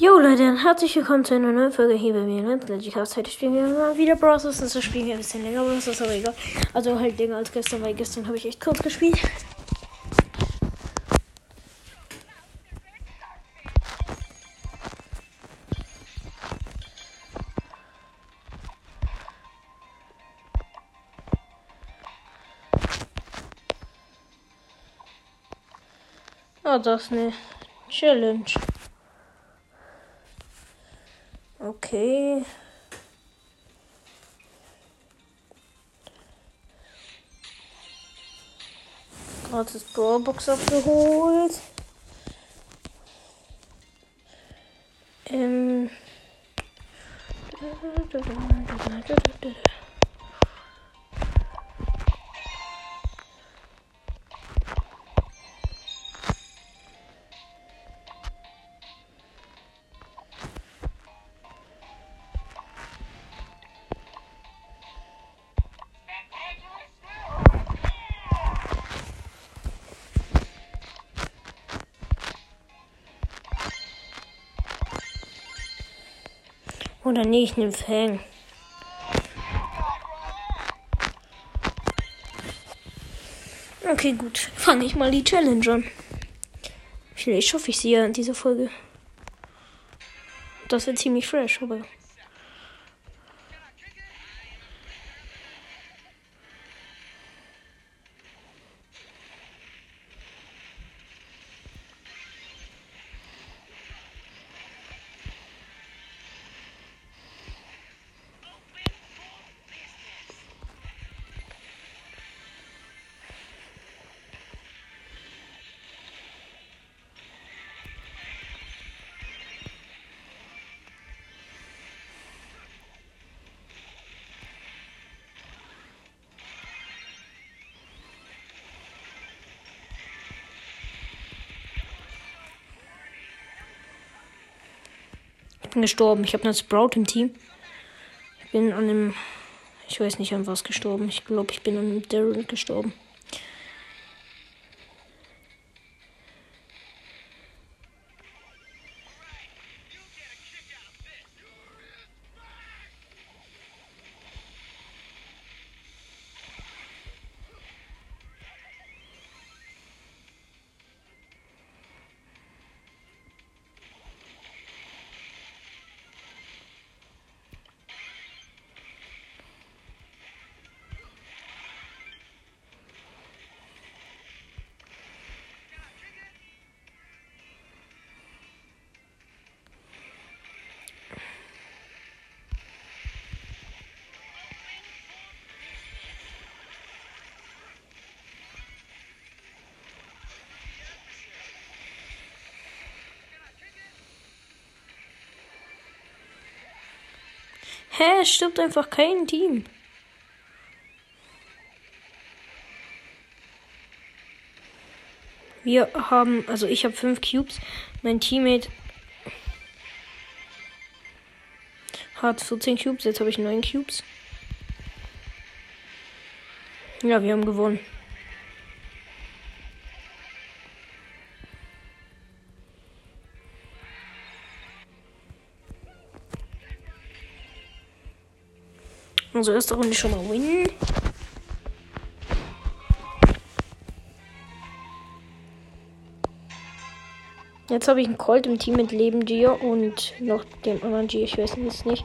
Jo Leute, herzlich willkommen zu einer neuen Folge hier bei mir. Legend House. Heute spielen wir mal wieder Brawlers. Das spielen wir ein bisschen länger, aber das ist aber egal. Also halt länger als gestern, weil gestern habe ich echt kurz gespielt. Ah, das ist eine Challenge. Okay. Gratis Brawlbox abgeholt. Oder nee, ich nehme Fang. Okay, gut. Fange ich mal die Challenge an. Vielleicht schaffe ich sie ja in dieser Folge. Das wird ziemlich fresh, aber. Ich bin gestorben. Ich habe einen Sprout im Team. Ich bin an einem. Ich weiß nicht an was gestorben. Ich glaube, ich bin an einem Darren gestorben. Hä, es stirbt einfach kein Team. Wir haben, also ich habe fünf Cubes. Mein Teammate hat 14 Cubes. Jetzt habe ich 9 Cubes. Ja, wir haben gewonnen. Also erste Runde schon mal win. Jetzt habe ich einen Colt im Team mit Leben Gier und noch dem anderen Gier, ich weiß es nicht.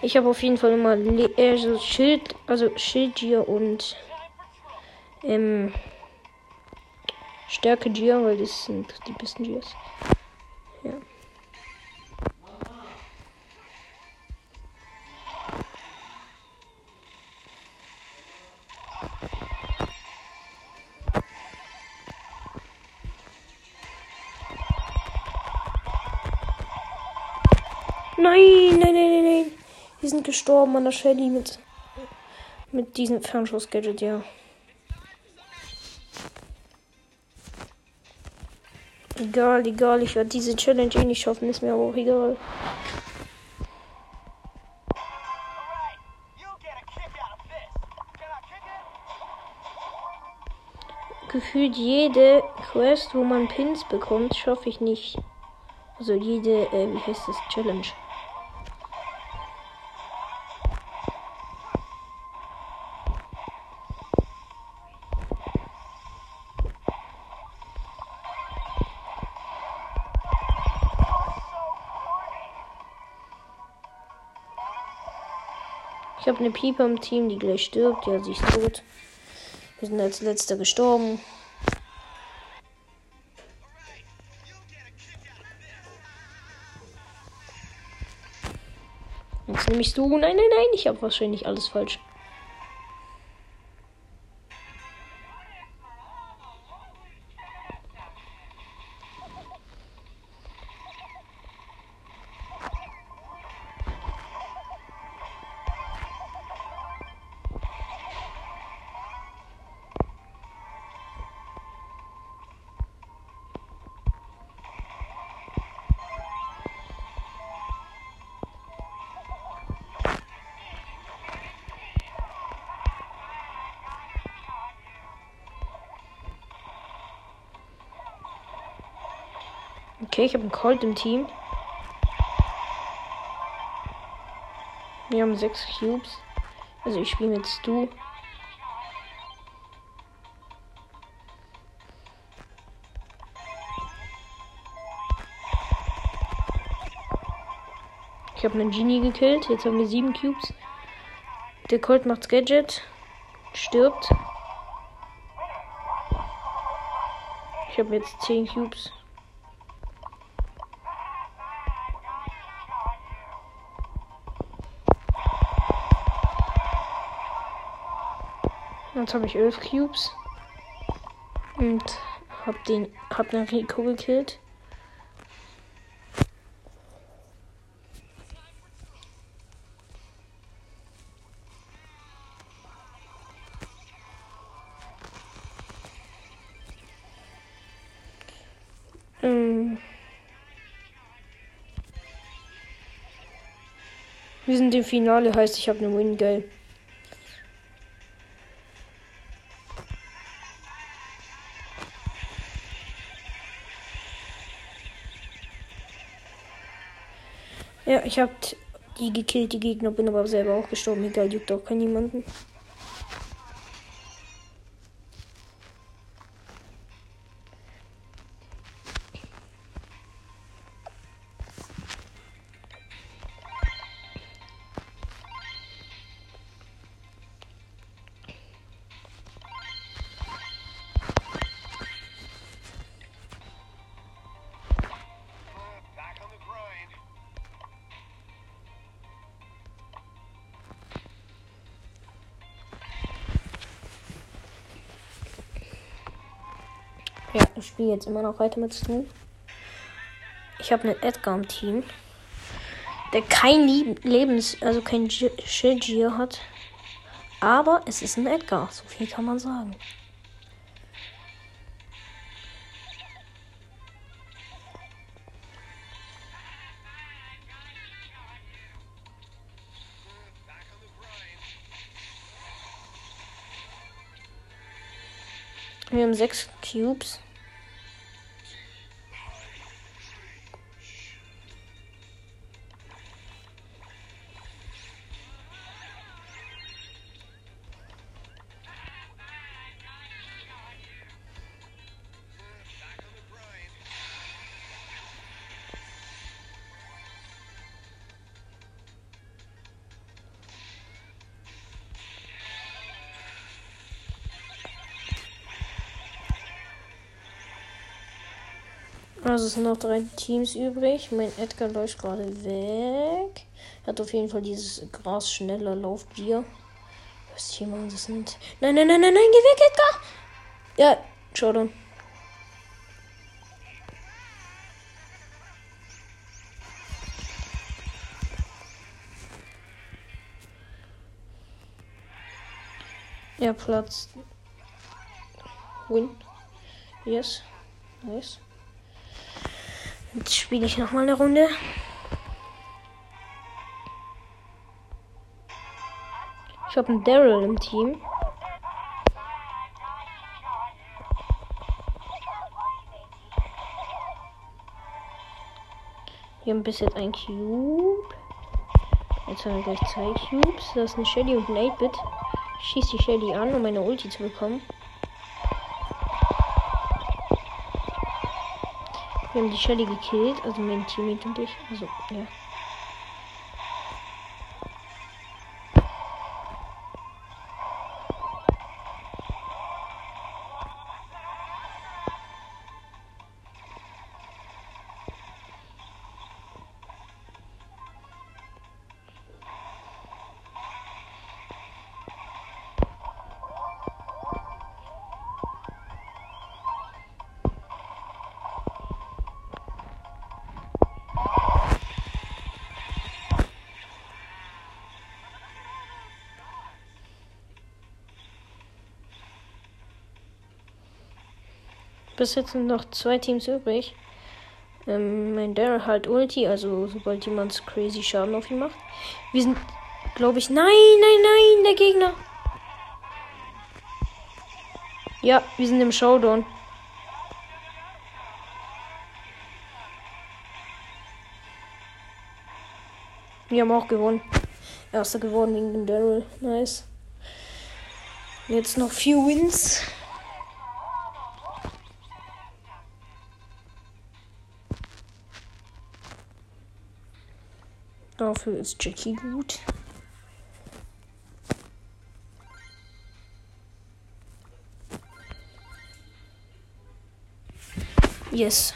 Ich habe auf jeden Fall immer Le also Schild, also Schild Gier und ähm, Stärke Gier, weil das sind die besten Giers. Ja. Sind gestorben an der Shelly mit, mit diesem Fernschuss-Gadget, ja. Egal, egal, ich werde diese Challenge eh nicht schaffen, ist mir aber auch egal. Gefühlt jede Quest, wo man Pins bekommt, schaffe ich nicht. Also jede, äh, wie heißt das, Challenge. Ich habe eine Pieper im Team, die gleich stirbt. Ja, sie ist tot. Wir sind als letzter gestorben. Jetzt nehme ich du. Nein, nein, nein. Ich habe wahrscheinlich alles falsch. Okay, ich habe einen Colt im Team. Wir haben sechs Cubes. Also ich spiele mit Stu. Ich habe einen Genie gekillt. Jetzt haben wir sieben Cubes. Der Colt macht Gadget. Stirbt. Ich habe jetzt zehn Cubes. Jetzt habe ich 11 Cubes. Und hab den, hab den Rico gekillt. Ähm. Wir sind im Finale, heißt ich habe eine Win, geil. Ich hab die gekillt, die Gegner, bin aber selber auch gestorben. Egal, juckt auch kein niemanden. Ja, ich spiele jetzt immer noch weiter mit Stu. Ich habe einen Edgar im Team, der kein Lebens, also kein Schildgier hat. Aber es ist ein Edgar, so viel kann man sagen. Haben sechs Cubes. Also es sind noch drei Teams übrig. Mein Edgar läuft gerade weg. Hat auf jeden Fall dieses Gras schneller Laufbier. Was jemand das sind. Nein, nein, nein, nein, nein, geh weg, Edgar! Ja, Jordan. Ja, Platz. Win. Yes. Nice. Jetzt spiele ich noch mal eine Runde. Ich habe einen Daryl im Team. Wir haben bis jetzt ein Cube. Jetzt haben wir gleich zwei Cubes. Das ist eine Shelly und ein 8-Bit. Schieß die Shelly an, um eine Ulti zu bekommen. Wir haben die Shelly gekillt, also mein Teammate und ich. Also, ja. Bis jetzt sind noch zwei Teams übrig. Ähm, mein Daryl halt Ulti, also sobald jemand crazy Schaden auf ihn macht. Wir sind, glaube ich, nein, nein, nein, der Gegner. Ja, wir sind im Showdown. Wir haben auch gewonnen. Erster geworden wegen dem Daryl. Nice. Jetzt noch vier Wins. Dafür ist Jackie gut. Yes.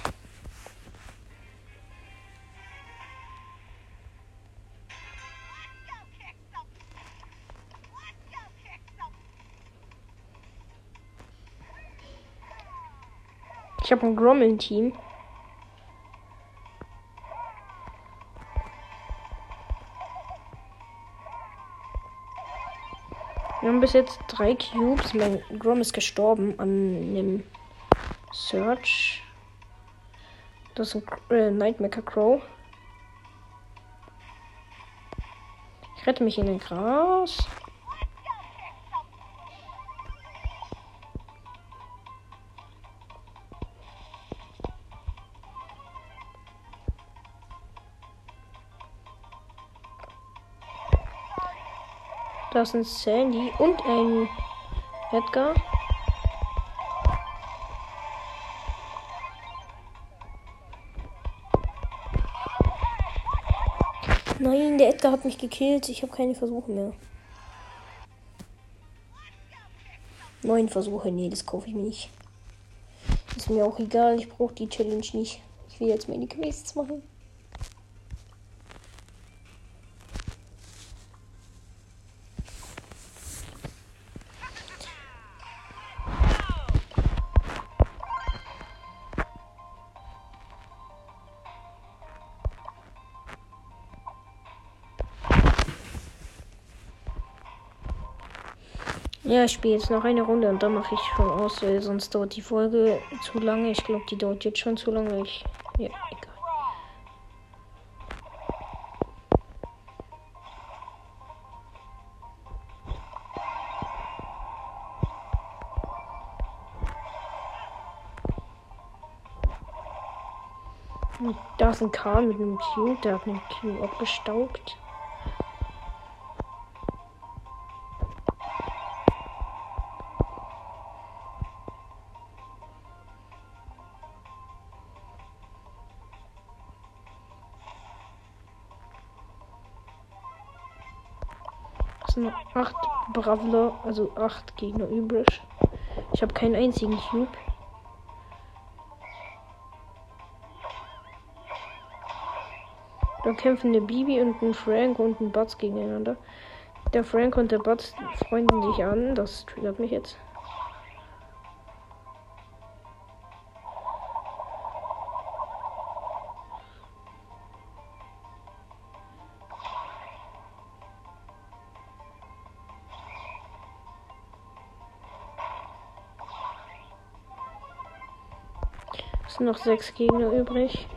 Ich habe ein Grom bis jetzt drei Cubes. Mein Grom ist gestorben an einem Search. Das ist ein äh, Nightmaker Crow. Ich rette mich in den Gras. Da ist ein Sandy und ein Edgar. Nein, der Edgar hat mich gekillt. Ich habe keine Versuche mehr. Neun Versuche. Nee, das kaufe ich mir nicht. Ist mir auch egal. Ich brauche die Challenge nicht. Ich will jetzt meine Quests machen. Ja, ich spiele jetzt noch eine Runde und dann mache ich schon aus, weil sonst dauert die Folge zu lange. Ich glaube, die dauert jetzt schon zu lange. Ich, ja, egal. Und da ist ein Kahn mit einem Cube, der hat einen Cube abgestaubt. Noch acht Bravler, also acht Gegner übrig. Ich habe keinen einzigen Cube. Da kämpfen eine Bibi und ein Frank und ein Butz gegeneinander. Der Frank und der Butz freunden sich an. Das triggert mich jetzt. Sind noch sechs Gegner übrig.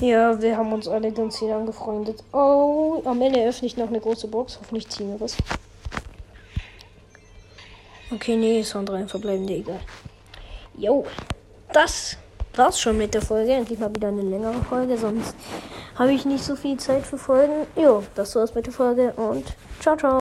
Ja, wir haben uns alle ganz hier angefreundet. Oh, am Ende öffne ich noch eine große Box. Hoffentlich ziehen wir was. Okay, nee, es waren drei verbleibende, egal. Jo, das war's schon mit der Folge. Endlich mal wieder eine längere Folge, sonst habe ich nicht so viel Zeit für Folgen. Jo, das war's mit der Folge und ciao, ciao.